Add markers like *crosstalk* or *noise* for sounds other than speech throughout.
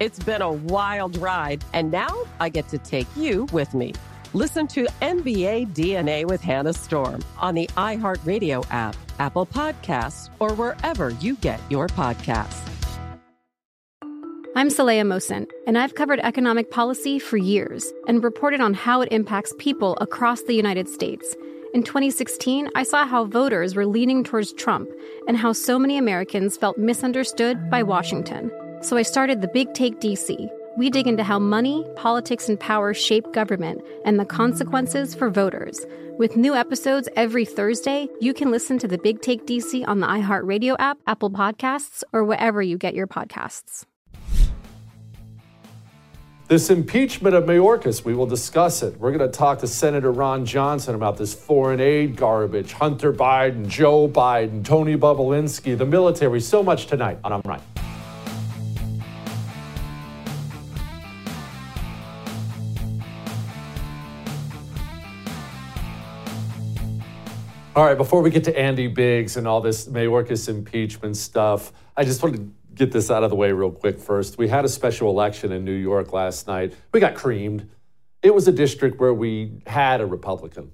It's been a wild ride, and now I get to take you with me. Listen to NBA DNA with Hannah Storm on the iHeartRadio app, Apple Podcasts, or wherever you get your podcasts. I'm Saleha Mohsin, and I've covered economic policy for years and reported on how it impacts people across the United States. In 2016, I saw how voters were leaning towards Trump and how so many Americans felt misunderstood by Washington. So I started the Big Take DC we dig into how money, politics, and power shape government and the consequences for voters. With new episodes every Thursday, you can listen to the Big Take DC on the iHeartRadio app, Apple Podcasts, or wherever you get your podcasts. This impeachment of Mayorkas, we will discuss it. We're going to talk to Senator Ron Johnson about this foreign aid garbage, Hunter Biden, Joe Biden, Tony Bobulinski, the military, so much tonight on I'm Right. All right, before we get to Andy Biggs and all this Mayorkas impeachment stuff, I just wanted to get this out of the way real quick first. We had a special election in New York last night. We got creamed. It was a district where we had a Republican,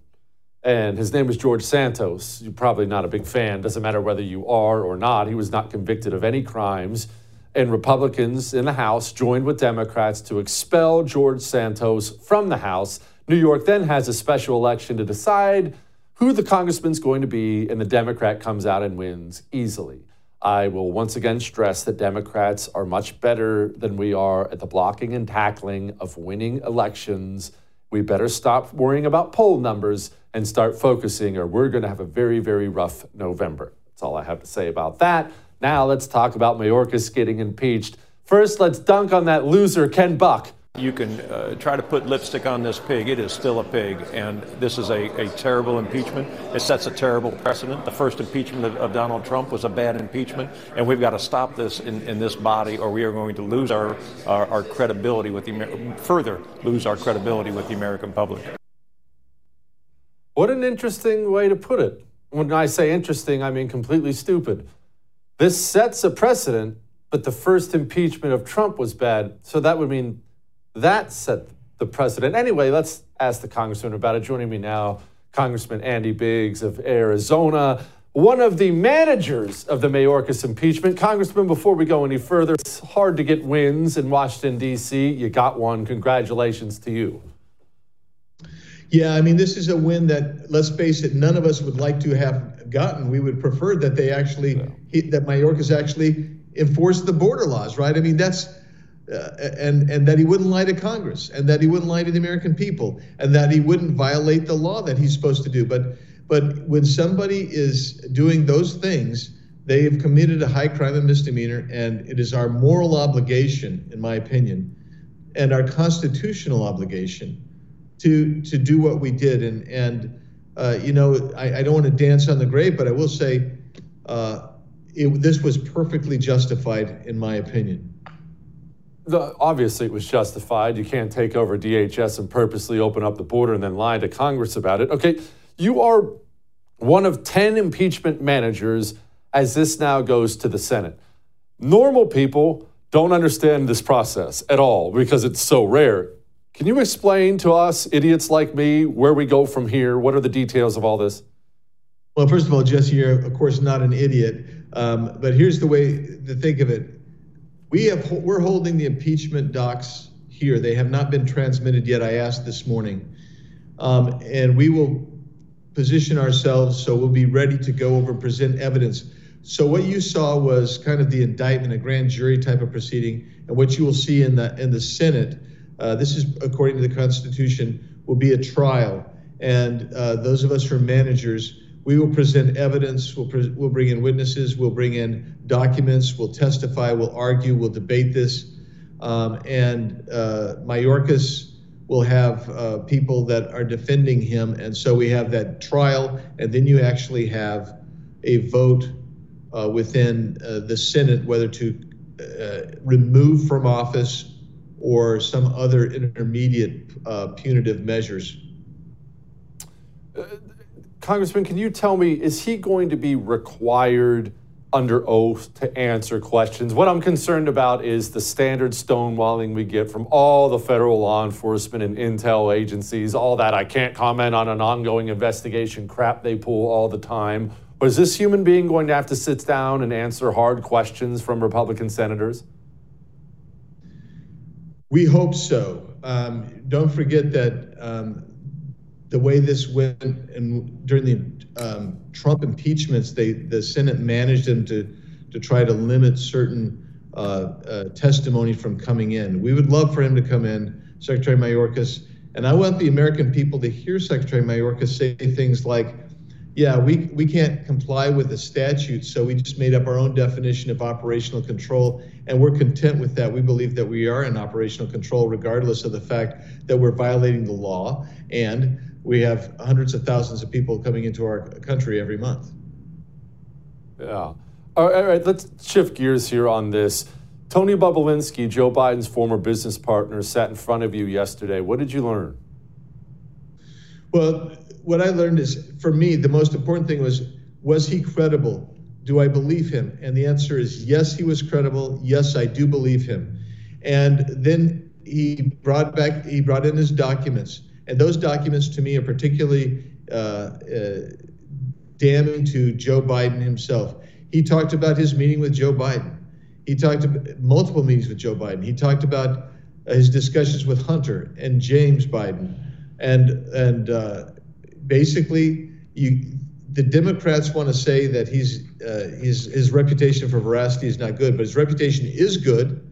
and his name was George Santos. You're probably not a big fan. Doesn't matter whether you are or not. He was not convicted of any crimes. And Republicans in the House joined with Democrats to expel George Santos from the House. New York then has a special election to decide who the congressman's going to be, and the Democrat comes out and wins easily. I will once again stress that Democrats are much better than we are at the blocking and tackling of winning elections. We better stop worrying about poll numbers and start focusing, or we're going to have a very, very rough November. That's all I have to say about that. Now let's talk about Mayorkas getting impeached. First, let's dunk on that loser, Ken Buck. You can uh, try to put lipstick on this pig. It is still a pig, and this is a, a terrible impeachment. It sets a terrible precedent. The first impeachment of, of Donald Trump was a bad impeachment, and we've got to stop this in, in this body, or we are going to lose our, our, our credibility with the further lose our credibility with the American public. What an interesting way to put it. When I say interesting, I mean completely stupid. This sets a precedent, but the first impeachment of Trump was bad, so that would mean that set the precedent. Anyway, let's ask the congressman about it. Joining me now, Congressman Andy Biggs of Arizona, one of the managers of the Mayorkas impeachment. Congressman, before we go any further, it's hard to get wins in Washington, D.C. You got one. Congratulations to you. Yeah, I mean, this is a win that, let's face it, none of us would like to have gotten. We would prefer that they actually, he, that Mayorkas actually enforce the border laws, right? I mean, that's uh, and and that he wouldn't lie to Congress, and that he wouldn't lie to the American people, and that he wouldn't violate the law that he's supposed to do. But but when somebody is doing those things, they have committed a high crime and misdemeanor, and it is our moral obligation, in my opinion, and our constitutional obligation to to do what we did. And and uh, you know, I, I, don't want to dance on the grave, but I will say uh, it, this was perfectly justified, in my opinion. The, obviously, it was justified. You can't take over DHS and purposely open up the border and then lie to Congress about it. Okay, you are one of 10 impeachment managers as this now goes to the Senate. Normal people don't understand this process at all because it's so rare. Can you explain to us, idiots like me, where we go from here? What are the details of all this? Well, first of all, Jesse, you're of course not an idiot, um, but here's the way to think of it: we have we're holding the impeachment docs here. They have not been transmitted yet. I asked this morning, um, and we will position ourselves so we'll be ready to go over and present evidence. So what you saw was kind of the indictment, a grand jury type of proceeding, and what you will see in the in the Senate uh, this is, according to the Constitution, will be a trial. And uh, those of us who are managers, we will present evidence, we'll, pre- we'll bring in witnesses, we'll bring in documents, we'll testify, we'll argue, we'll debate this. Um, and uh, Mayorkas will have uh, people that are defending him. And so we have that trial, and then you actually have a vote uh, within uh, the Senate whether to remove from office or some other intermediate uh, punitive measures. Congressman, can you tell me, is he going to be required under oath to answer questions? What I'm concerned about is the standard stonewalling we get from all the federal law enforcement and intel agencies, all that I can't comment on an ongoing investigation crap they pull all the time. Or is this human being going to have to sit down and answer hard questions from Republican senators? We hope so. Um, don't forget that um, the way this went and during the um, Trump impeachments, they the Senate managed them to to try to limit certain uh, uh, testimony from coming in. We would love for him to come in, Secretary Mayorkas, and I want the American people to hear Secretary Mayorkas say things like yeah, we, we can't comply with the statute, so we just made up our own definition of operational control, and we're content with that. We believe that we are in operational control, regardless of the fact that we're violating the law, and we have hundreds of thousands of people coming into our country every month. Yeah. All right, all right let's shift gears here on this. Tony Bobulinski, Joe Biden's former business partner, sat in front of you yesterday. What did you learn? Well, what I learned is, for me, the most important thing was, was he credible? Do I believe him? And the answer is yes, he was credible. Yes, I do believe him. And then he brought back, he brought in his documents, and those documents to me are particularly uh, uh, damning to Joe Biden himself. He talked about his meeting with Joe Biden. He talked about multiple meetings with Joe Biden. He talked about his discussions with Hunter and James Biden, and and uh, basically, you, the Democrats want to say that he's uh, his his reputation for veracity is not good, but his reputation is good.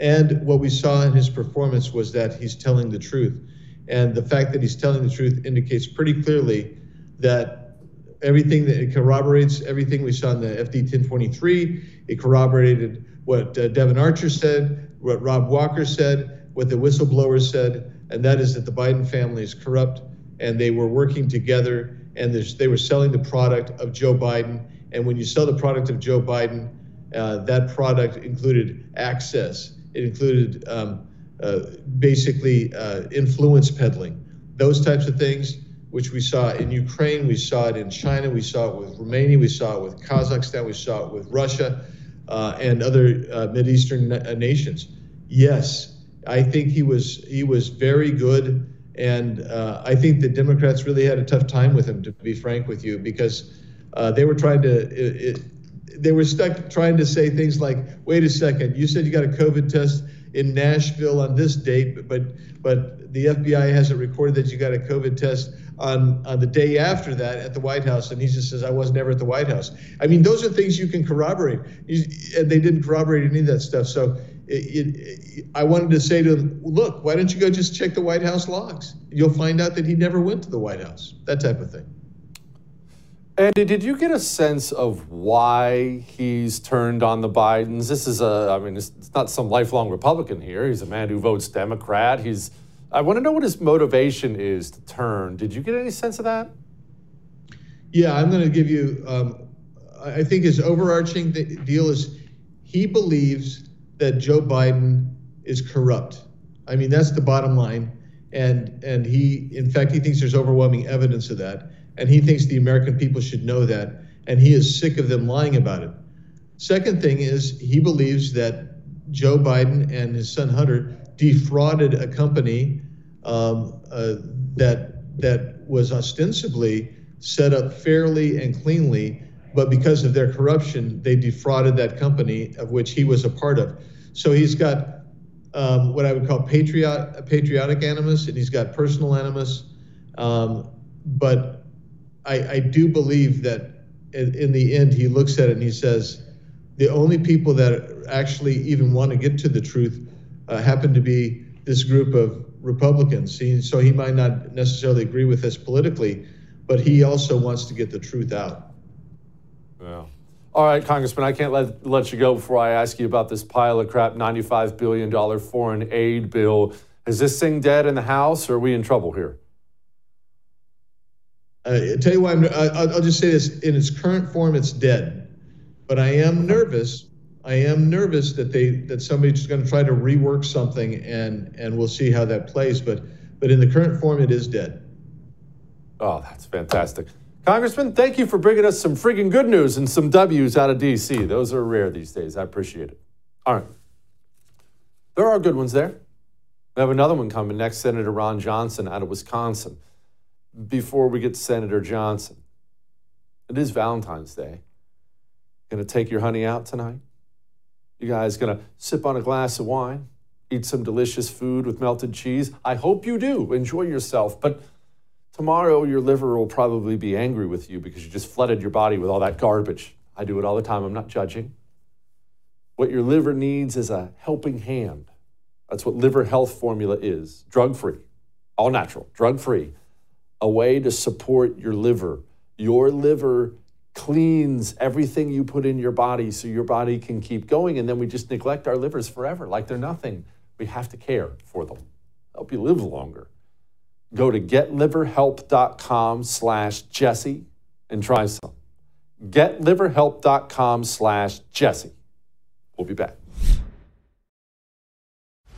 And what we saw in his performance was that he's telling the truth. And the fact that he's telling the truth indicates pretty clearly that everything that it corroborates everything we saw in the FD 1023. It corroborated what uh, Devon Archer said, what Rob Walker said, what the whistleblowers said, and that is that the Biden family is corrupt and they were working together and they were selling the product of Joe Biden. And when you sell the product of Joe Biden, uh, that product included access. It included um, basically uh, influence peddling, those types of things, which we saw in Ukraine, we saw it in China, we saw it with Romania, we saw it with Kazakhstan, we saw it with Russia uh, and other uh, Mideastern na- nations. Yes, I think he was he was very good and uh, I think the Democrats really had a tough time with him, to be frank with you, because uh, they were trying to. It, it, they were stuck trying to say things like, "Wait a second, you said you got a COVID test in Nashville on this date, but but the FBI hasn't recorded that you got a COVID test on on the day after that at the White House." And he just says, "I was never at the White House." I mean, those are things you can corroborate, and they didn't corroborate any of that stuff. So it, it, I wanted to say to him, look, why don't you go just check the White House logs? You'll find out that he never went to the White House, that type of thing. Andy, did you get a sense of why he's turned on the Bidens? This is a, I mean, it's, not some lifelong Republican here. He's a man who votes Democrat. He's, I want to know what his motivation is to turn. Did you get any sense of that? Yeah, I'm going to give you, um, I think his overarching deal is he believes that Joe Biden is corrupt. I mean, that's the bottom line. And, and he, in fact, he thinks there's overwhelming evidence of that. And he thinks the American people should know that. And he is sick of them lying about it. Second thing is he believes that Joe Biden and his son Hunter defrauded a company um, uh, that that was ostensibly set up fairly and cleanly, but because of their corruption, they defrauded that company of which he was a part of. So he's got um, what I would call patriot, patriotic animus, and he's got personal animus. Um, but I, I, do believe that in, in, the end, he looks at it and he says, the only people that actually even want to get to the truth uh, happen to be this group of Republicans. He, so he might not necessarily agree with us politically, but he also wants to get the truth out. Yeah. All right, Congressman, I can't let, let you go before I ask you about this pile of crap $95 billion foreign aid bill. Is this thing dead in the House, or are we in trouble here? Uh, I tell you why, I'm, I'll, I'll just say this in its current form, it's dead. But I am nervous. I am nervous that they that somebody's going to try to rework something, and and we'll see how that plays. But but in the current form, it is dead. Oh, that's fantastic. Congressman, thank you for bringing us some friggin' good news and some W's out of D.C. Those are rare these days. I appreciate it. All right. There are good ones there. We have another one coming next, Senator Ron Johnson out of Wisconsin. Before we get to Senator Johnson, it is Valentine's Day. Gonna take your honey out tonight? You guys gonna sip on a glass of wine? Eat some delicious food with melted cheese? I hope you do. Enjoy yourself. But Tomorrow, your liver will probably be angry with you because you just flooded your body with all that garbage. I do it all the time. I'm not judging. What your liver needs is a helping hand. That's what liver health formula is drug free, all natural, drug free. A way to support your liver. Your liver cleans everything you put in your body so your body can keep going. And then we just neglect our livers forever like they're nothing. We have to care for them, help you live longer. Go to getliverhelp.com slash Jesse and try some. Getliverhelp.com slash Jesse. We'll be back.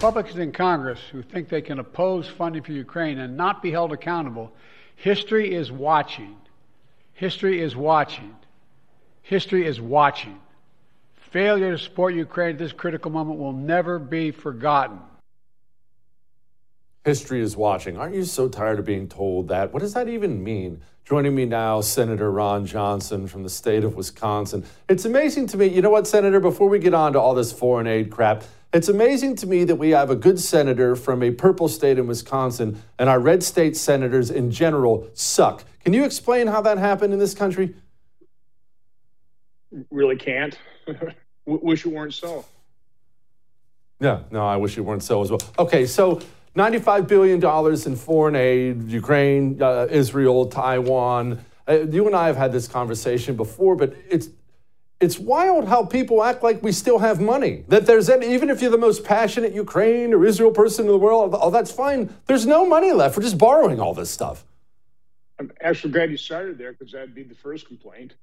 Republicans in Congress who think they can oppose funding for Ukraine and not be held accountable, history is watching. History is watching. History is watching. Failure to support Ukraine at this critical moment will never be forgotten. History is watching. Aren't you so tired of being told that? What does that even mean? Joining me now, Senator Ron Johnson from the state of Wisconsin. It's amazing to me. You know what, Senator, before we get on to all this foreign aid crap, it's amazing to me that we have a good senator from a purple state in Wisconsin and our red state senators in general suck. Can you explain how that happened in this country? Really can't. *laughs* wish it weren't so. Yeah, no, I wish it weren't so as well. Okay, so $95 billion in foreign aid, Ukraine, uh, Israel, Taiwan. Uh, you and I have had this conversation before, but it's it's wild how people act like we still have money. That there's any, even if you're the most passionate Ukraine or Israel person in the world, oh, that's fine. There's no money left. We're just borrowing all this stuff. I'm actually glad you started there because that'd be the first complaint.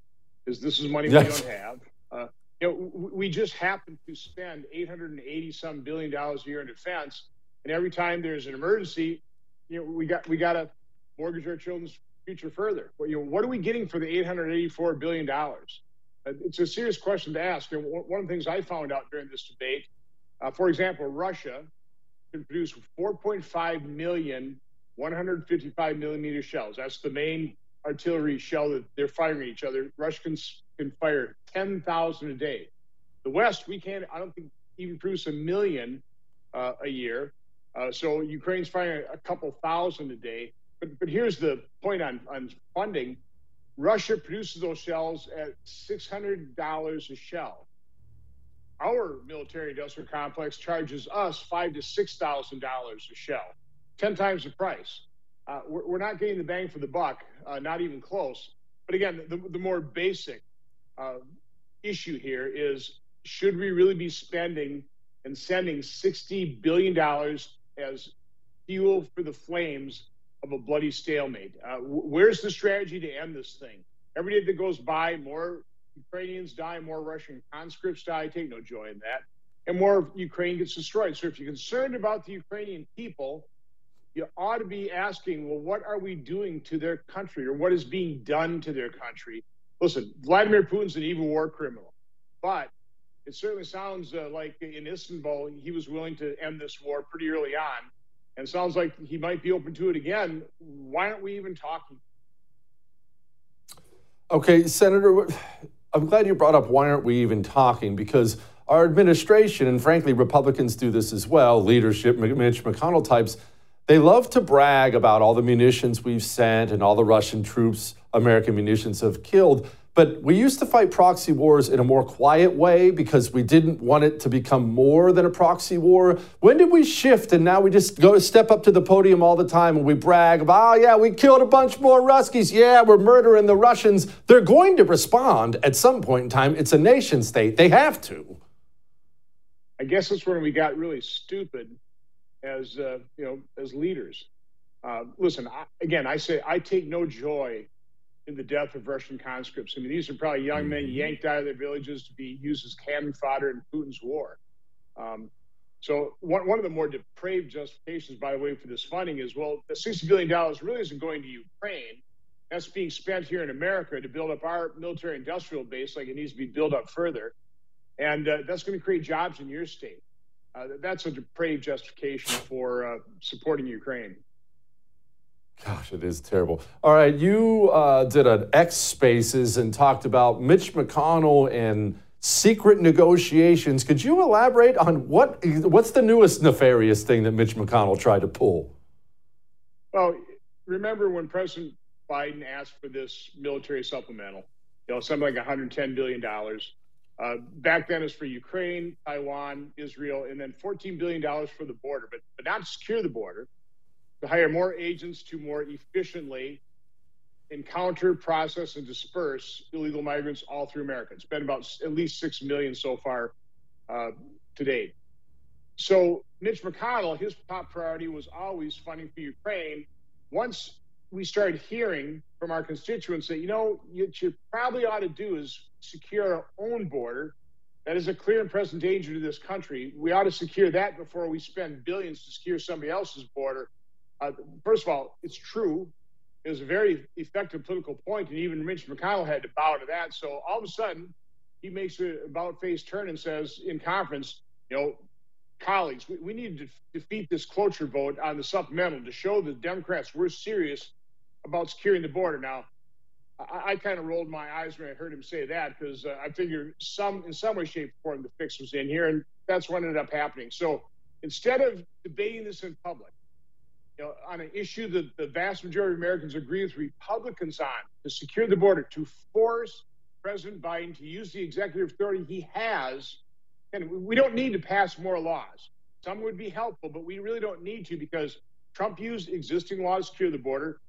Is this is money yes. we don't have? Uh, you know, we just happen to spend 880 some billion dollars a year in defense, and every time there's an emergency, you know, we got we got to mortgage our children's future further. Well, you know, what are we getting for the 884 billion dollars? Uh, it's a serious question to ask. And one of the things I found out during this debate, uh, for example, Russia can produce 4.5 million 155 millimeter shells. That's the main artillery shell that they're firing at each other. Russians can fire 10,000 a day. The West, we can't, I don't think, even produce a million uh, a year. Uh, so Ukraine's firing a couple thousand a day. But, but here's the point on, on funding Russia produces those shells at $600 a shell. Our military industrial complex charges us five to six thousand dollars a shell, ten times the price. Uh, we're, we're, not getting the bang for the buck, uh, not even close. But again, the, the more basic uh, issue here is: should we really be spending and sending sixty billion dollars as fuel for the flames of a bloody stalemate. Uh, where's the strategy to end this thing? Every day that goes by, more Ukrainians die, more Russian conscripts die. I take no joy in that. And more Ukraine gets destroyed. So if you're concerned about the Ukrainian people, you ought to be asking, well, what are we doing to their country or what is being done to their country? Listen, Vladimir Putin's an evil war criminal, but it certainly sounds uh, like in Istanbul, he was willing to end this war pretty early on and sounds like he might be open to it again. Why aren't we even talking? Okay, Senator, I'm glad you brought up why aren't we even talking because our administration, and frankly, Republicans do this as well, leadership, Mitch McConnell types, They love to brag about all the munitions we've sent and all the Russian troops American munitions have killed. But we used to fight proxy wars in a more quiet way because we didn't want it to become more than a proxy war. When did we shift and now we just go step up to the podium all the time and we brag about, oh, yeah, we killed a bunch more Ruskies. Yeah, we're murdering the Russians. They're going to respond at some point in time. It's a nation state. They have to. I guess that's when we got really stupid as, uh, you know, as leaders. Uh, listen, I, again, I say I take no joy in the death of Russian conscripts. I mean, these are probably young men mm-hmm. yanked out of their villages to be used as cannon fodder in Putin's war. Um, so one, one of the more depraved justifications, by the way, for this funding is, well, the $60 billion really isn't going to Ukraine. That's being spent here in America to build up our military industrial base like it needs to be built up further. And uh, that's going to create jobs in your state. Uh, that's a depraved justification for uh, supporting Ukraine. Gosh, it is terrible. All right, you uh, did an X Spaces and talked about Mitch McConnell and secret negotiations. Could you elaborate on what what's the newest nefarious thing that Mitch McConnell tried to pull? Well, remember when President Biden asked for this military supplemental, you know, something like 110 billion dollars. Uh, back then, it's for Ukraine, Taiwan, Israel, and then 14 billion dollars for the border, but but not to secure the border to hire more agents to more efficiently encounter, process, and disperse illegal migrants all through America. It's been about at least 6 million so far uh, to date. So, Mitch McConnell, his top priority was always funding for Ukraine. Once we started hearing from our constituents that, you know, what you probably ought to do is secure our own border. That is a clear and present danger to this country. We ought to secure that before we spend billions to secure somebody else's border. Uh, first of all, it's true. It was a very effective political point, and even Mitch McConnell had to bow to that. So all of a sudden, he makes a about face turn and says in conference, you know, colleagues, we, we need to defeat this cloture vote on the supplemental to show the Democrats we're serious about securing the border. Now, I, I kind of rolled my eyes when I heard him say that because uh, I figured some, in some way, shape, or form, the fix was in here, and that's what ended up happening. So instead of debating this in public, you know, on an issue that the vast majority of Americans agree with Republicans on to secure the border, to force President Biden to use the executive authority he has. And we don't need to pass more laws. Some would be helpful, but we really don't need to because Trump used existing laws to secure the border.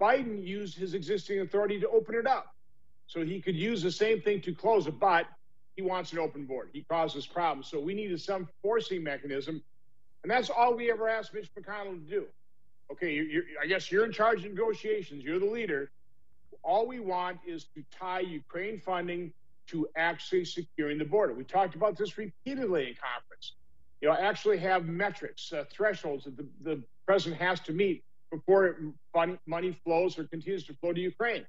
Biden used his existing authority to open it up. So he could use the same thing to close it, but he wants an open border. He causes problems. So we needed some forcing mechanism and that's all we ever asked Mitch McConnell to do. Okay, you're, you're, I guess you're in charge of negotiations. You're the leader. All we want is to tie Ukraine funding to actually securing the border. We talked about this repeatedly in conference. You know, actually have metrics, uh, thresholds that the, the president has to meet before money, money flows or continues to flow to Ukraine.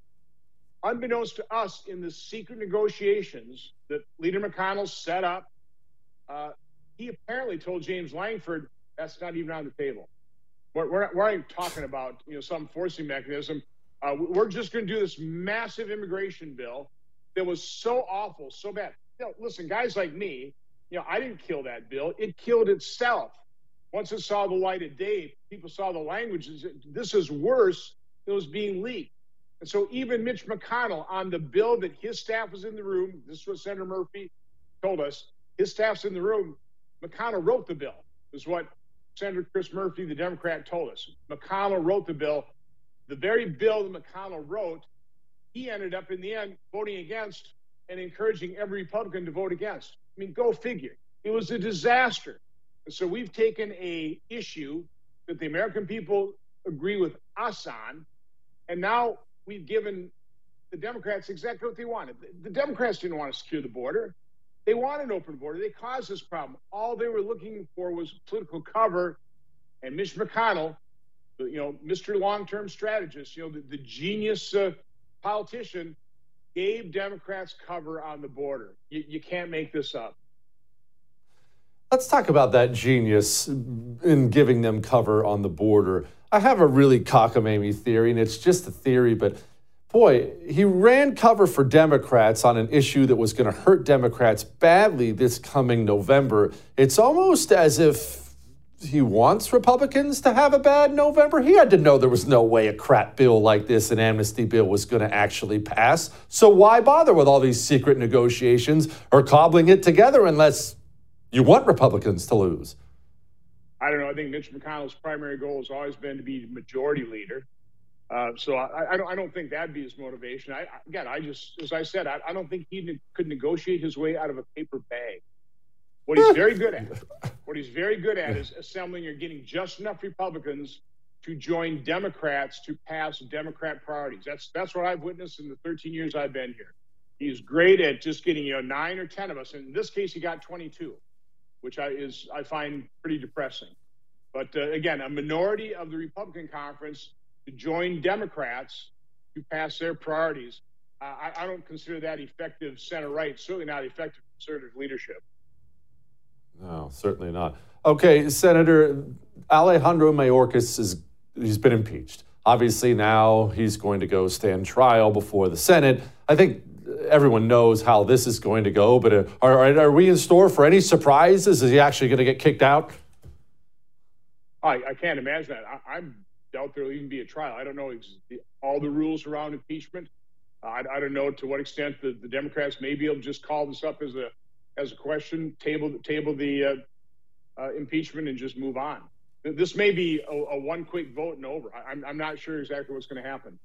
Unbeknownst to us, in the secret negotiations that Leader McConnell set up, uh, he apparently told James Lankford that's not even on the table. We're, we're, not, we're not even talking about you know some forcing mechanism. Uh, we're just going to do this massive immigration bill that was so awful, so bad. You know, listen, guys like me, you know, I didn't kill that bill. It killed itself. Once it saw the light of day, people saw the language. This is worse than was being leaked. And so even Mitch McConnell on the bill that his staff was in the room, this is what Senator Murphy told us, his staff's in the room. McConnell wrote the bill, is what Senator Chris Murphy, the Democrat, told us. McConnell wrote the bill. The very bill that McConnell wrote, he ended up in the end voting against and encouraging every Republican to vote against. I mean, go figure. It was a disaster. And so we've taken a issue that the American people agree with us on, and now we've given the Democrats exactly what they wanted. The Democrats didn't want to secure the border. They want an open border. They caused this problem. All they were looking for was political cover. And Mitch McConnell, you know, Mr. Long-term strategist, you know, the, the genius uh, politician, gave Democrats cover on the border. You, you can't make this up. Let's talk about that genius in giving them cover on the border. I have a really cockamamie theory, and it's just a theory, but boy, he ran cover for Democrats on an issue that was going to hurt Democrats badly this coming November. It's almost as if he wants Republicans to have a bad November. He had to know there was no way a crap bill like this, an amnesty bill, was going to actually pass. So why bother with all these secret negotiations or cobbling it together unless you want Republicans to lose? I don't know. I think Mitch McConnell's primary goal has always been to be majority leader. Uh, so I, I, don't. I don't think that'd be his motivation. I, again, I just, as I said, I, I don't think he ne- could negotiate his way out of a paper bag. What he's very good at, what he's very good at, is assembling or getting just enough Republicans to join Democrats to pass Democrat priorities. That's that's what I've witnessed in the 13 years I've been here. He's great at just getting you know nine or ten of us. In this case, he got 22, which I is I find pretty depressing. But uh, again, a minority of the Republican conference join Democrats to pass their priorities. Uh, I, I, don't consider that effective center right, certainly not effective conservative leadership. No, certainly not. Okay, Senator Alejandro Mayorkas is he's been impeached. Obviously, now he's going to go stand trial before the Senate. I think everyone knows how this is going to go, but uh, are, are we in store for any surprises? Is he actually going to get kicked out? I, I can't imagine that. I, am doubt there'll even be a trial. I don't know ex- all the rules around impeachment. Uh, I, I, don't know to what extent the, the, Democrats may be able to just call this up as a as a question, table table the uh, uh, impeachment, and just move on. This may be a, a one quick vote and over. I, I'm, I'm not sure exactly what's going to happen.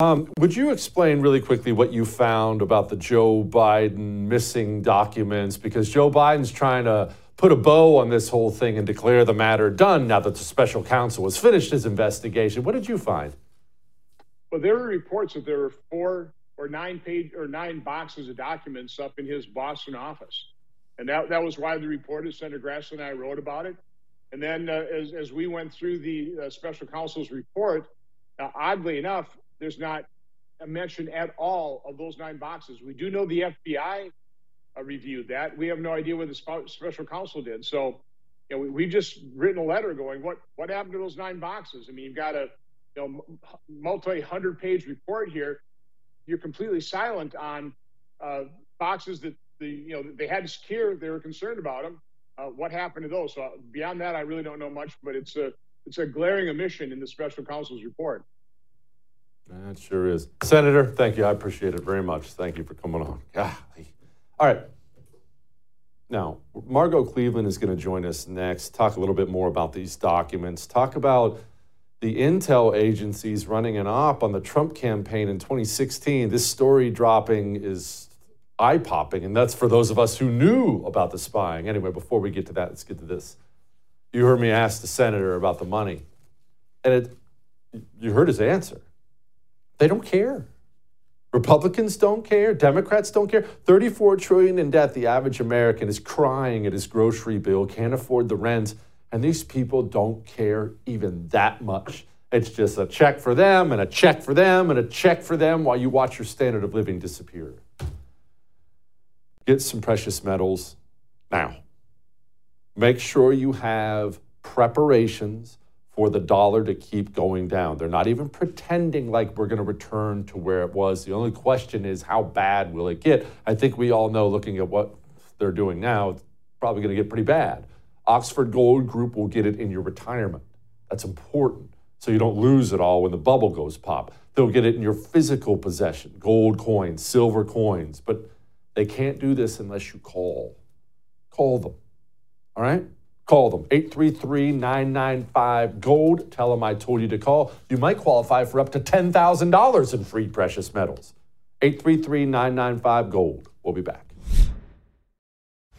Um, would you explain really quickly what you found about the Joe Biden missing documents? Because Joe Biden's trying to put a bow on this whole thing and declare the matter done now that the special counsel has finished his investigation. What did you find? Well, there were reports that there were four or nine page or nine boxes of documents up in his Boston office. And that, that was why the reporter, Senator Grassley, and I wrote about it. And then uh, as, as we went through the uh, special counsel's report, uh, oddly enough, there's not a mention at all of those nine boxes. We do know the FBI reviewed that. We have no idea what the special counsel did. So, you know, we, have just written a letter going, what what happened to those nine boxes? I mean, you've got a you know multi hundred page report here. You're completely silent on uh, boxes that the you know they had to secure. They were concerned about them. Uh, what happened to those? So uh, beyond that, I really don't know much. But it's a it's a glaring omission in the special counsel's report. That sure is. Senator, thank you. I appreciate it very much. Thank you for coming on. Golly. All right. Now, Margot Cleveland is going to join us next, talk a little bit more about these documents, talk about the intel agencies running an op on the Trump campaign in 2016. This story dropping is eye popping, and that's for those of us who knew about the spying. Anyway, before we get to that, let's get to this. You heard me ask the senator about the money, and it, you heard his answer. They don't care. Republicans don't care, Democrats don't care. 34 trillion in debt. The average American is crying at his grocery bill, can't afford the rent, and these people don't care even that much. It's just a check for them and a check for them and a check for them while you watch your standard of living disappear. Get some precious metals now. Make sure you have preparations for the dollar to keep going down. They're not even pretending like we're going to return to where it was. The only question is how bad will it get? I think we all know looking at what they're doing now, it's probably going to get pretty bad. Oxford Gold Group will get it in your retirement. That's important. So you don't lose it all when the bubble goes pop. They'll get it in your physical possession, gold coins, silver coins, but they can't do this unless you call. Call them. All right? Call them 833 995 Gold. Tell them I told you to call. You might qualify for up to $10,000 in free precious metals. 833 995 Gold. We'll be back.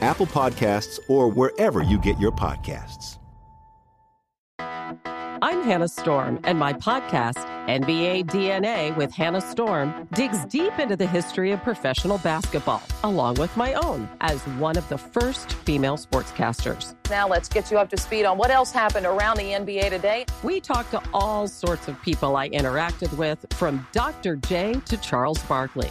Apple Podcasts, or wherever you get your podcasts. I'm Hannah Storm, and my podcast, NBA DNA with Hannah Storm, digs deep into the history of professional basketball, along with my own as one of the first female sportscasters. Now let's get you up to speed on what else happened around the NBA today. We talked to all sorts of people I interacted with, from Dr. J to Charles Barkley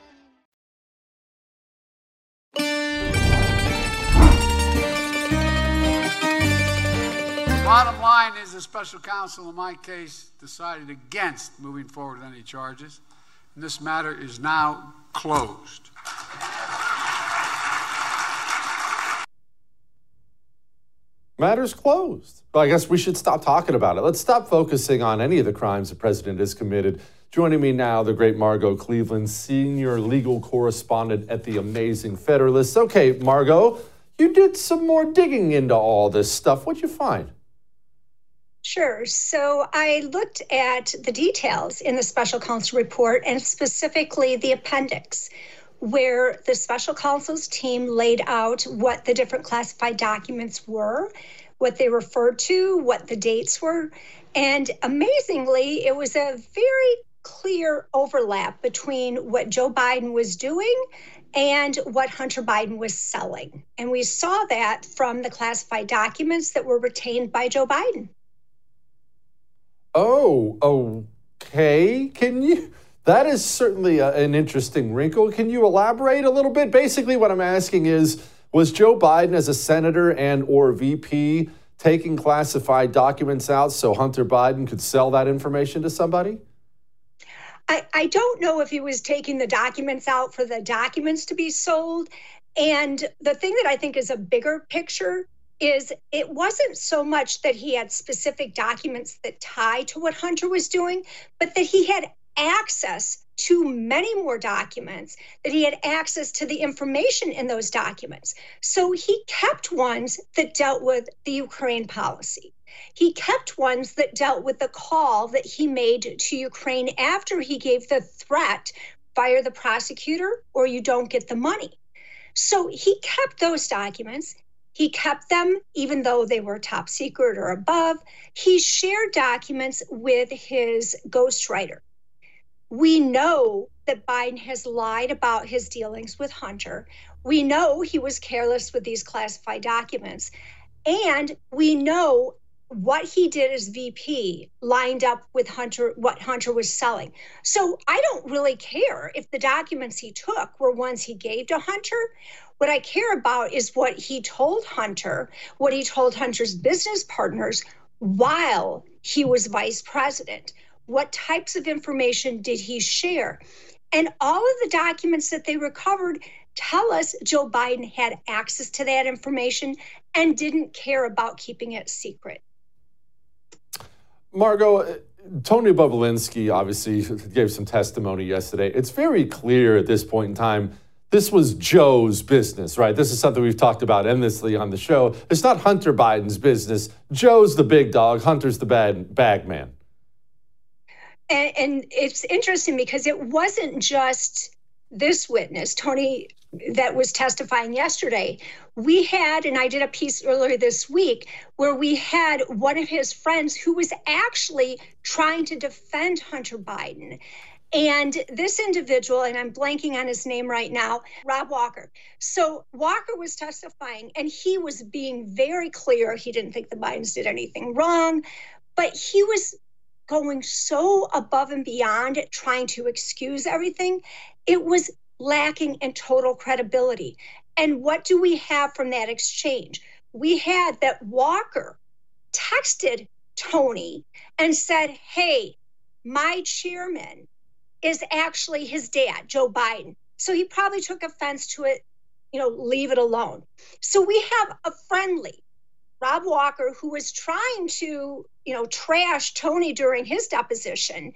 Bottom line is the special counsel in my case decided against moving forward with any charges, and this matter is now closed. Matters closed. Well, I guess we should stop talking about it. Let's stop focusing on any of the crimes the president has committed. Joining me now, the great Margot Cleveland, senior legal correspondent at the Amazing Federalist. Okay, Margot, you did some more digging into all this stuff. What'd you find? Sure. So I looked at the details in the special counsel report and specifically the appendix, where the special counsel's team laid out what the different classified documents were, what they referred to, what the dates were. And amazingly, it was a very clear overlap between what Joe Biden was doing and what Hunter Biden was selling. And we saw that from the classified documents that were retained by Joe Biden. Oh, okay. Can you? That is certainly a, an interesting wrinkle. Can you elaborate a little bit? Basically, what I'm asking is was Joe Biden as a senator and or VP taking classified documents out so Hunter Biden could sell that information to somebody? I, I don't know if he was taking the documents out for the documents to be sold. And the thing that I think is a bigger picture is it wasn't so much that he had specific documents that tie to what Hunter was doing, but that he had access to many more documents, that he had access to the information in those documents. So he kept ones that dealt with the Ukraine policy. He kept ones that dealt with the call that he made to Ukraine after he gave the threat fire the prosecutor or you don't get the money. So he kept those documents. He kept them even though they were top secret or above. He shared documents with his ghostwriter. We know that Biden has lied about his dealings with Hunter. We know he was careless with these classified documents. And we know what he did as VP lined up with Hunter, what Hunter was selling. So I don't really care if the documents he took were ones he gave to Hunter. What I care about is what he told Hunter, what he told Hunter's business partners while he was vice president. What types of information did he share? And all of the documents that they recovered tell us Joe Biden had access to that information and didn't care about keeping it secret. Margot, Tony Bobulinski obviously gave some testimony yesterday. It's very clear at this point in time this was Joe's business, right? This is something we've talked about endlessly on the show. It's not Hunter Biden's business. Joe's the big dog, Hunter's the bad bag man. And, and it's interesting because it wasn't just this witness, Tony that was testifying yesterday. We had, and I did a piece earlier this week where we had one of his friends who was actually trying to defend Hunter Biden. And this individual, and I'm blanking on his name right now, Rob Walker. So Walker was testifying and he was being very clear. He didn't think the Bidens did anything wrong, but he was going so above and beyond trying to excuse everything. It was lacking in total credibility. And what do we have from that exchange? We had that Walker texted Tony and said, Hey, my chairman is actually his dad, Joe Biden. So he probably took offense to it, you know, leave it alone. So we have a friendly Rob Walker who was trying to, you know, trash Tony during his deposition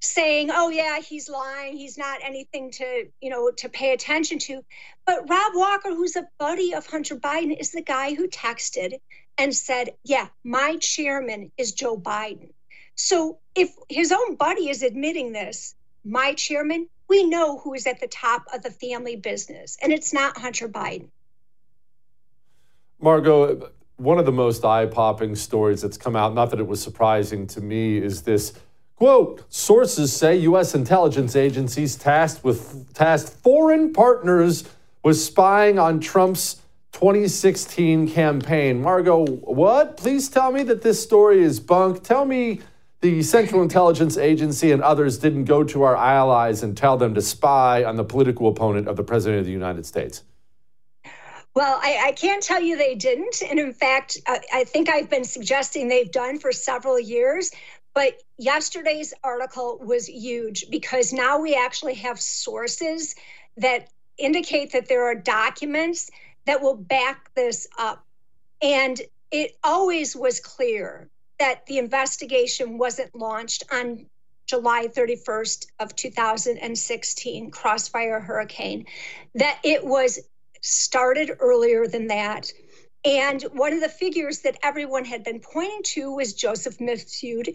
saying, "Oh yeah, he's lying. He's not anything to, you know, to pay attention to." But Rob Walker, who's a buddy of Hunter Biden, is the guy who texted and said, "Yeah, my chairman is Joe Biden." So if his own buddy is admitting this, my chairman, we know who is at the top of the family business, and it's not Hunter Biden. Margot, one of the most eye popping stories that's come out, not that it was surprising to me, is this Quote, sources say U.S. intelligence agencies tasked with tasked foreign partners with spying on Trump's 2016 campaign. Margot, what? Please tell me that this story is bunk. Tell me the Central Intelligence Agency and others didn't go to our allies and tell them to spy on the political opponent of the President of the United States. Well, I, I, can't tell you they didn't. And in fact, I, I, think I've been suggesting they've done for several years. But yesterday's article was huge because now we actually have sources that indicate that there are documents that will back this up. And it always was clear that the investigation wasn't launched on July 31st of 2016 crossfire hurricane that it was started earlier than that and one of the figures that everyone had been pointing to was Joseph Mifsud.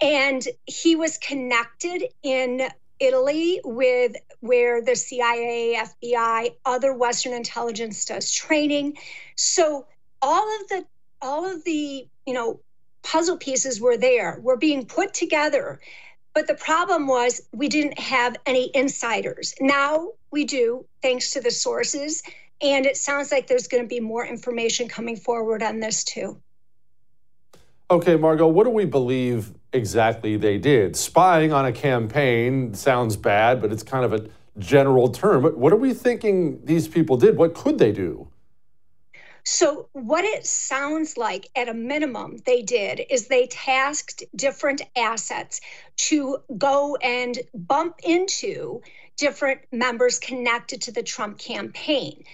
And he was connected in Italy with where the CIA, FBI, other Western intelligence does training. So all of the all of the, you know, puzzle pieces were there, were being put together. But the problem was we didn't have any insiders. Now we do, thanks to the sources and it sounds like there's going to be more information coming forward on this too. Okay, Margot, what do we believe exactly they did? Spying on a campaign sounds bad, but it's kind of a general term. What are we thinking these people did? What could they do? So, what it sounds like at a minimum they did is they tasked different assets to go and bump into different members connected to the Trump campaign.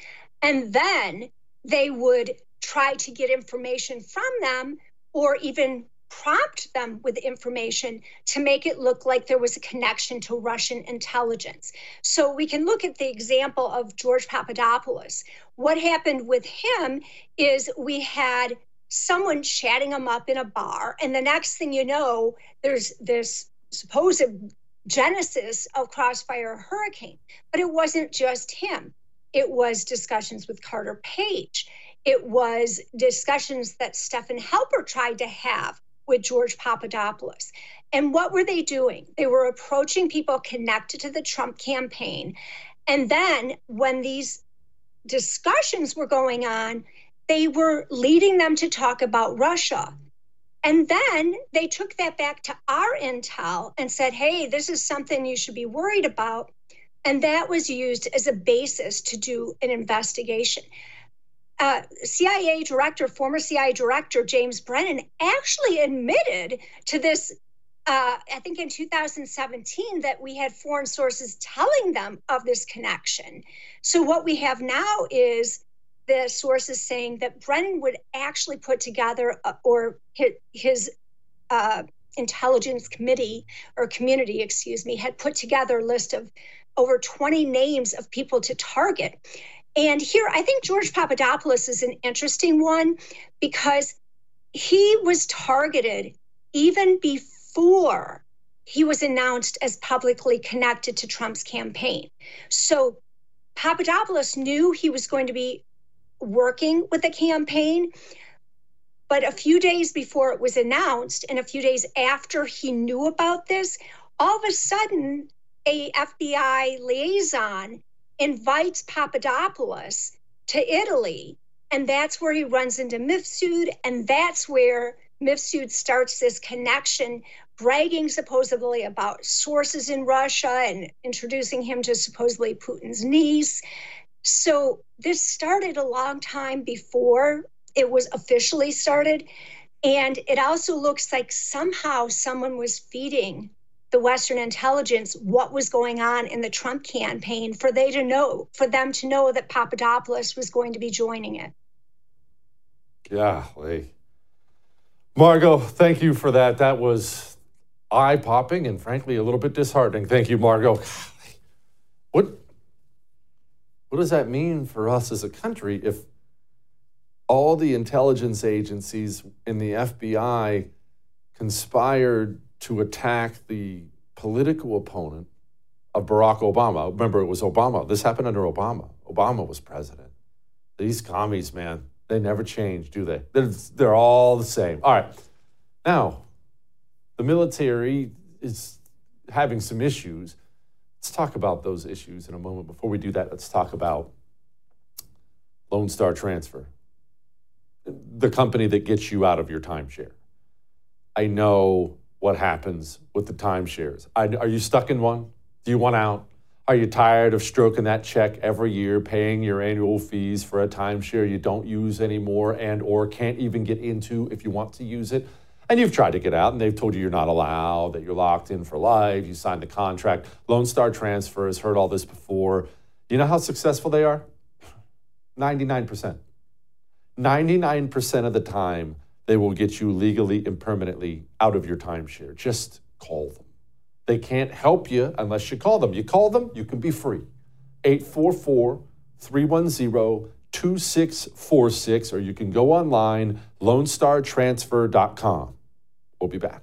And then they would try to get information from them or even prompt them with information to make it look like there was a connection to Russian intelligence. So we can look at the example of George Papadopoulos. What happened with him is we had someone chatting him up in a bar. And the next thing you know, there's this supposed genesis of Crossfire Hurricane. But it wasn't just him, it was discussions with Carter Page. It was discussions that Stephen Halper tried to have with George Papadopoulos. And what were they doing? They were approaching people connected to the Trump campaign. And then when these discussions were going on, they were leading them to talk about Russia. And then they took that back to our intel and said, hey, this is something you should be worried about. And that was used as a basis to do an investigation. Uh, CIA director, former CIA director James Brennan, actually admitted to this uh, I think in 2017 that we had foreign sources telling them of this connection. So what we have now is the sources saying that Brennan would actually put together uh, or his, his uh, intelligence committee or community, excuse me, had put together a list of over 20 names of people to target. And here, I think George Papadopoulos is an interesting one because he was targeted even before he was announced as publicly connected to Trump's campaign. So Papadopoulos knew he was going to be working with the campaign. But a few days before it was announced, and a few days after he knew about this, all of a sudden, a FBI liaison invites Papadopoulos to Italy. And that's where he runs into Mifsud. And that's where Mifsud starts this connection, bragging supposedly about sources in Russia and introducing him to supposedly Putin's niece. So this started a long time before it was officially started. And it also looks like somehow someone was feeding the Western intelligence what was going on in the Trump campaign for they to know, for them to know that Papadopoulos was going to be joining it. Yeah, like Margot, thank you for that. That was eye popping and frankly a little bit disheartening. Thank you, Margot. What, what does that mean for us as a country if all the intelligence agencies in the FBI conspired to attack the political opponent of Barack Obama? Remember, it was Obama. This happened under Obama. Obama was president. These commies, man, they never change, do they? They're, they're all the same. All right. Now, the military is having some issues. Let's talk about those issues in a moment. Before we do that, let's talk about Lone Star Transfer, the company that gets you out of your timeshare. I know what happens with the timeshares. Are you stuck in one? Do you want out? Are you tired of stroking that check every year, paying your annual fees for a timeshare you don't use anymore and or can't even get into if you want to use it? And you've tried to get out and they've told you you're not allowed, that you're locked in for life, you signed the contract. Lone Star Transfer has heard all this before. You know how successful they are? 99%. 99% of the time, they will get you legally and permanently out of your timeshare. Just call them. They can't help you unless you call them. You call them, you can be free. 844 310 2646, or you can go online, lonestartransfer.com. We'll be back.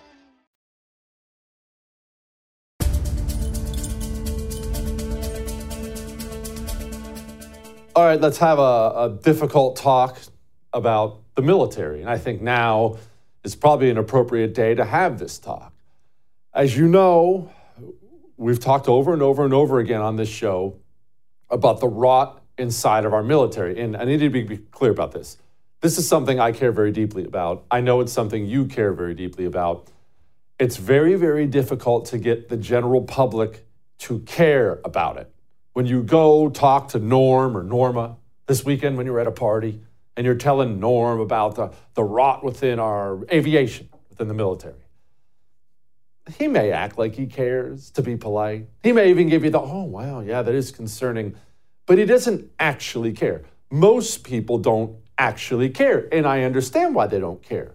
All right, let's have a, a, difficult talk about the military. And I think now is probably an appropriate day to have this talk. As you know, we've talked over and over and over again on this show about the rot inside of our military. And I need to be, be clear about this. This is something I care very deeply about. I know it's something you care very deeply about. It's very, very difficult to get the general public to care about it when you go talk to Norm or Norma this weekend when you're at a party and you're telling Norm about the, the rot within our aviation, within the military. He may act like he cares to be polite. He may even give you the, oh, wow, yeah, that is concerning. But he doesn't actually care. Most people don't actually care. And I understand why they don't care.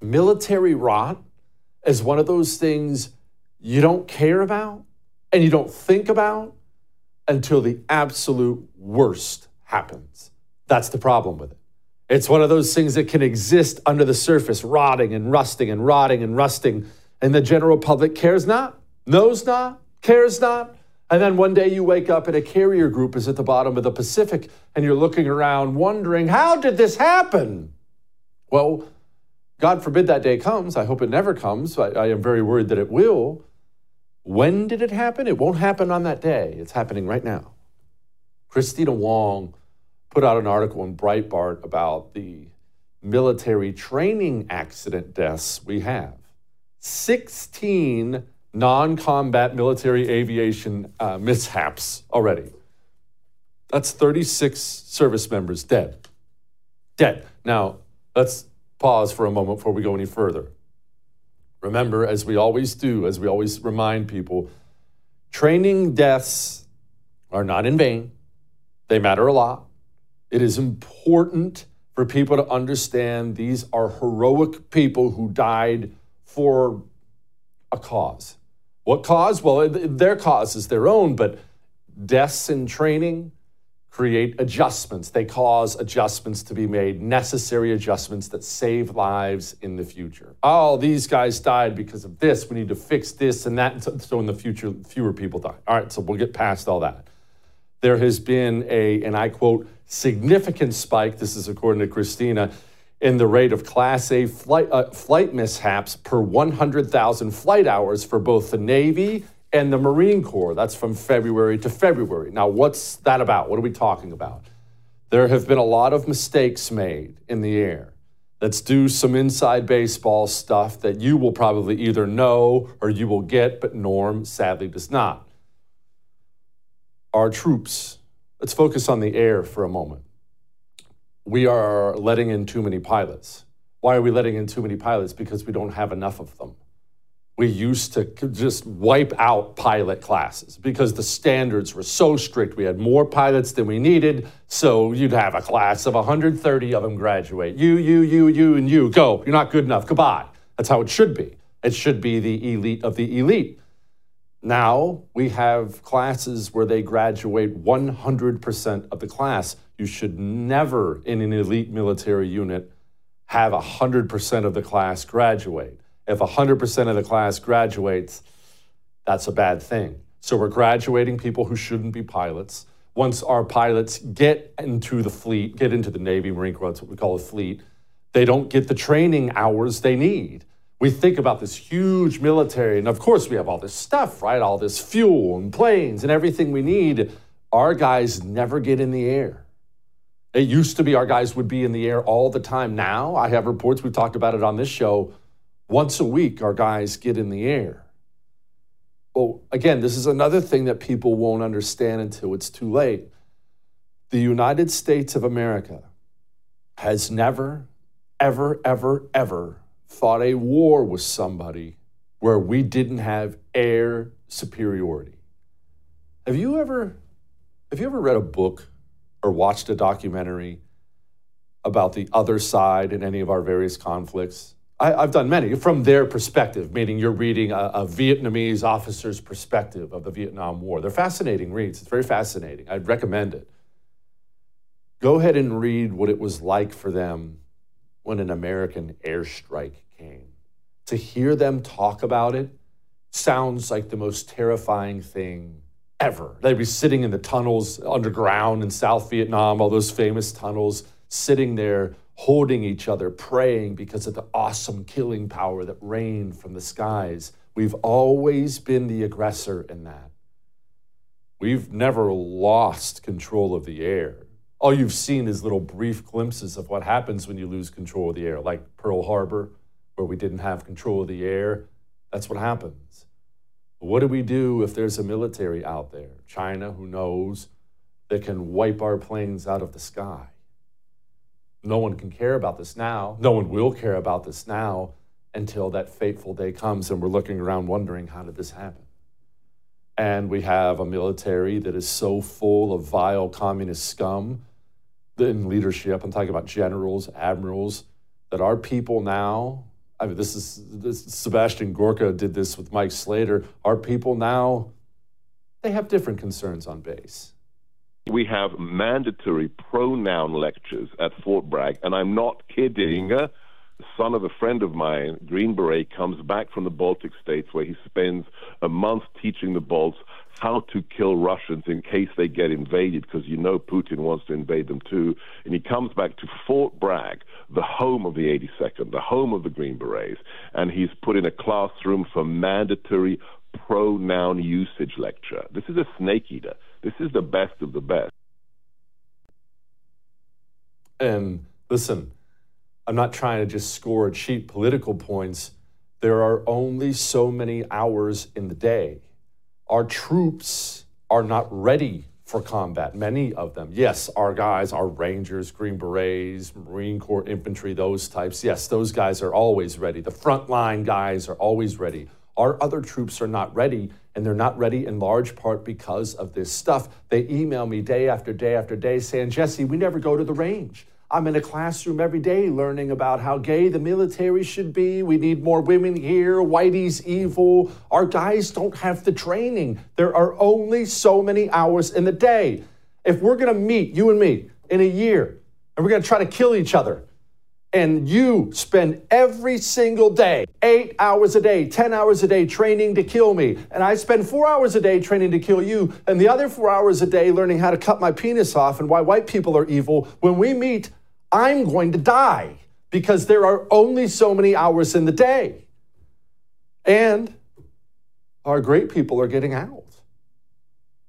Military rot is one of those things you don't care about and you don't think about until the absolute worst happens. That's the problem with it. It's one of those things that can exist under the surface, rotting and rusting and rotting and rusting, and the general public cares not, knows not, cares not. And then one day you wake up and a carrier group is at the bottom of the Pacific and you're looking around wondering, how did this happen? Well, God forbid that day comes. I hope it never comes. I, I am very worried that it will. When did it happen? It won't happen on that day. It's happening right now. Kristina Wong put out an article in Breitbart about the military training accident deaths we have. 16 non combat military aviation uh, mishaps already. That's 36 service members dead. Dead. Now, let's pause for a moment before we go any further. Remember, as we always do, as we always remind people, training deaths are not in vain. They matter a lot. It is important for people to understand these are heroic people who died for a cause. What cause? Well, their cause is their own, but deaths in training create adjustments. They cause adjustments to be made, necessary adjustments that save lives in the future. Oh, these guys died because of this. We need to fix this and that. So in the future, fewer people die. All right, so we'll get past all that. There has been a, and I quote, significant spike, this is according to Kristina, in the rate of Class A flight, uh, flight mishaps per 100,000 flight hours for both the Navy and the Marine Corps. That's from February to February. Now, what's that about? What are we talking about? There have been a lot of mistakes made in the air. Let's do some inside baseball stuff that you will probably either know or you will get, but Norm sadly does not. Our troops, let's focus on the air for a moment. We are letting in too many pilots. Why are we letting in too many pilots? Because we don't have enough of them we used to just wipe out pilot classes because the standards were so strict. We had more pilots than we needed. So you'd have a class of 130 of them graduate. You, you, you, you, and you. Go. You're not good enough. Goodbye. That's how it should be. It should be the elite of the elite. Now we have classes where they graduate 100% of the class. You should never, in an elite military unit, have 100% of the class graduate if 100% of the class graduates, that's a bad thing. So we're graduating people who shouldn't be pilots. Once our pilots get into the fleet, get into the Navy, Marine Corps, that's what we call a fleet, they don't get the training hours they need. We think about this huge military, and of course, we have all this stuff, right? All this fuel and planes and everything we need. Our guys never get in the air. It used to be our guys would be in the air all the time. Now, I have reports, we've talked about it on this show once a week, our guys get in the air. Well, again, this is another thing that people won't understand until it's too late. The United States of America has never, ever, ever, ever fought a war with somebody where we didn't have air superiority. Have you ever have you ever read a book or watched a documentary about the other side in any of our various conflicts? I, have done many from their perspective, meaning you're reading a, a, Vietnamese officer's perspective of the Vietnam War. They're fascinating reads. It's very fascinating. I'd recommend it. Go ahead and read what it was like for them when an American airstrike came. To hear them talk about it sounds like the most terrifying thing ever. They'd be sitting in the tunnels underground in South Vietnam, all those famous tunnels, sitting there holding each other, praying because of the awesome killing power that rained from the skies. We've always been the aggressor in that. We've never lost control of the air. All you've seen is little brief glimpses of what happens when you lose control of the air, like Pearl Harbor, where we didn't have control of the air. That's what happens. What do we do if there's a military out there, China, who knows, that can wipe our planes out of the sky? No one can care about this now. No one will care about this now until that fateful day comes and we're looking around wondering, how did this happen? And we have a military that is so full of vile communist scum in leadership. I'm talking about generals, admirals, that our people now, I mean, this is this, Sebastian Gorka did this with Mike Slater. Our people now, they have different concerns on base. We have mandatory pronoun lectures at Fort Bragg, and I'm not kidding. Mm-hmm. The son of a friend of mine, Green Beret, comes back from the Baltic states where he spends a month teaching the Balts how to kill Russians in case they get invaded, because you know Putin wants to invade them too. And he comes back to Fort Bragg, the home of the 82nd, the home of the Green Berets, and he's put in a classroom for mandatory pronoun usage lecture. This is a snake eater. This is the best of the best. And listen, I'm not trying to just score cheap political points. There are only so many hours in the day. Our troops are not ready for combat, many of them. Yes, our guys, our Rangers, Green Berets, Marine Corps infantry, those types. Yes, those guys are always ready. The frontline guys are always ready. Our other troops are not ready, and they're not ready in large part because of this stuff. They email me day after day after day saying, Jesse, we never go to the range. I'm in a classroom every day learning about how gay the military should be. We need more women here. Whitey's evil. Our guys don't have the training. There are only so many hours in the day. If we're going to meet, you and me, in a year, and we're going to try to kill each other, and you spend every single day, eight hours a day, 10 hours a day training to kill me, and I spend four hours a day training to kill you, and the other four hours a day learning how to cut my penis off and why white people are evil, when we meet, I'm going to die because there are only so many hours in the day. And our great people are getting out.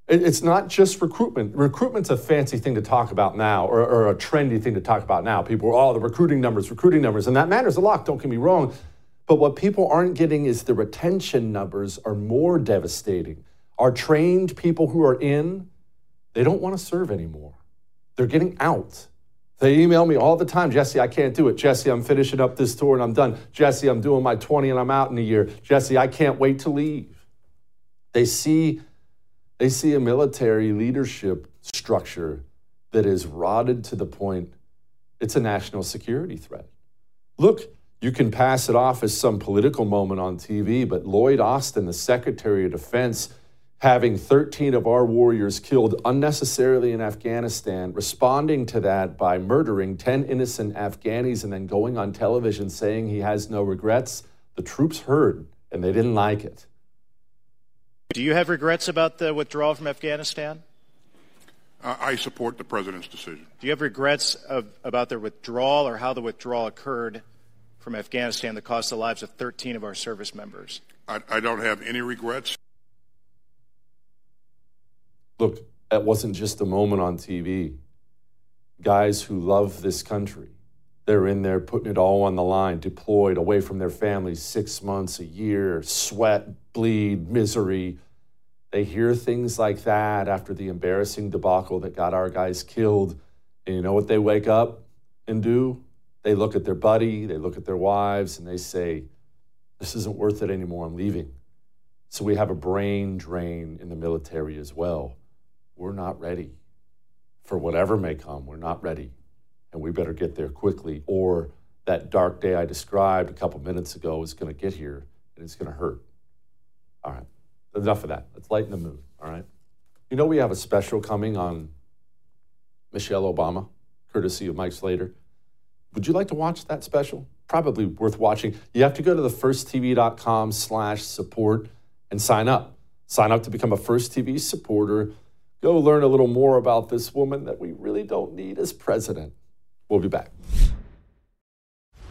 It's not just recruitment. Recruitment's a fancy thing to talk about now, or, or, a trendy thing to talk about now. People are, oh, the recruiting numbers, recruiting numbers, and that matters a lot, don't get me wrong. But what people aren't getting is the retention numbers are more devastating. Our trained people who are in, they don't want to serve anymore. They're getting out. They email me all the time, Jesse, I can't do it. Jesse, I'm finishing up this tour and I'm done. Jesse, I'm doing my 20 and I'm out in a year. Jesse, I can't wait to leave. They see they see a military leadership structure that is rotted to the point it's a national security threat. Look, you can pass it off as some political moment on TV, but Lloyd Austin, the Secretary of Defense, having 13 of our warriors killed unnecessarily in Afghanistan, responding to that by murdering 10 innocent Afghanis and then going on television saying he has no regrets, the troops heard and they didn't like it. Do you have regrets about the withdrawal from Afghanistan? I support the president's decision. Do you have regrets of, about the withdrawal or how the withdrawal occurred from Afghanistan that cost the lives of 13 of our service members? I, I don't have any regrets. Look, that wasn't just a moment on TV. Guys who love this country, they're in there putting it all on the line, deployed away from their families six months, a year, sweat, bleed, misery. They hear things like that after the embarrassing debacle that got our guys killed. And you know what they wake up and do? They look at their buddy, they look at their wives, and they say, This isn't worth it anymore. I'm leaving. So we have a brain drain in the military as well. We're not ready for whatever may come. We're not ready and we better get there quickly, or that dark day I described a couple minutes ago is going to get here and it's going to hurt. All right, enough of that. Let's lighten the mood. All right. You know, we have a special coming on Michelle Obama, courtesy of Mike Slater. Would you like to watch that special? Probably worth watching. You have to go to the firsttv.com slash support and sign up. Sign up to become a First TV supporter. Go learn a little more about this woman that we really don't need as president. We'll be back.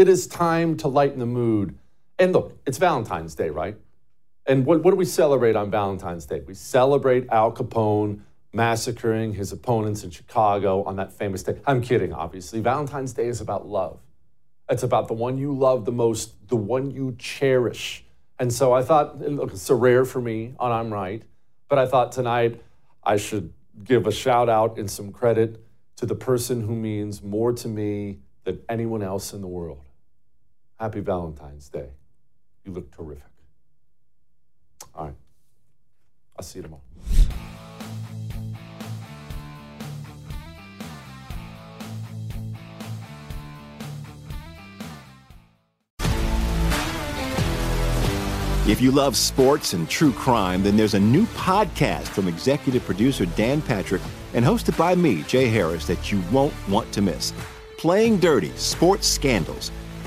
It is time to lighten the mood. And look, it's Valentine's Day, right? And what, what do we celebrate on Valentine's Day? We celebrate Al Capone massacring his opponents in Chicago on that famous day. I'm kidding, obviously. Valentine's Day is about love. It's about the one you love the most, the one you cherish. And so I thought, look, it's so rare for me on I'm Right, but I thought tonight I should give a shout out and some credit to the person who means more to me than anyone else in the world. Happy Valentine's Day. You look terrific. All right. I'll see you tomorrow. If you love sports and true crime, then there's a new podcast from executive producer Dan Patrick and hosted by me, Jay Harris, that you won't want to miss. Playing Dirty Sports Scandals.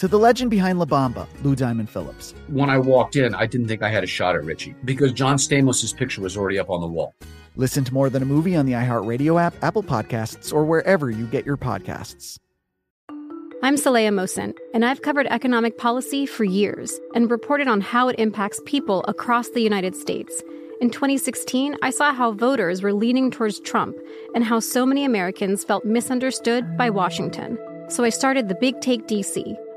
To the legend behind La Bamba, Lou Diamond Phillips. When I walked in, I didn't think I had a shot at Richie because John Stamos' picture was already up on the wall. Listen to More Than a Movie on the iHeartRadio app, Apple Podcasts, or wherever you get your podcasts. I'm Saleha Mohsin, and I've covered economic policy for years and reported on how it impacts people across the United States. In 2016, I saw how voters were leaning towards Trump and how so many Americans felt misunderstood by Washington. So I started the Big Take DC.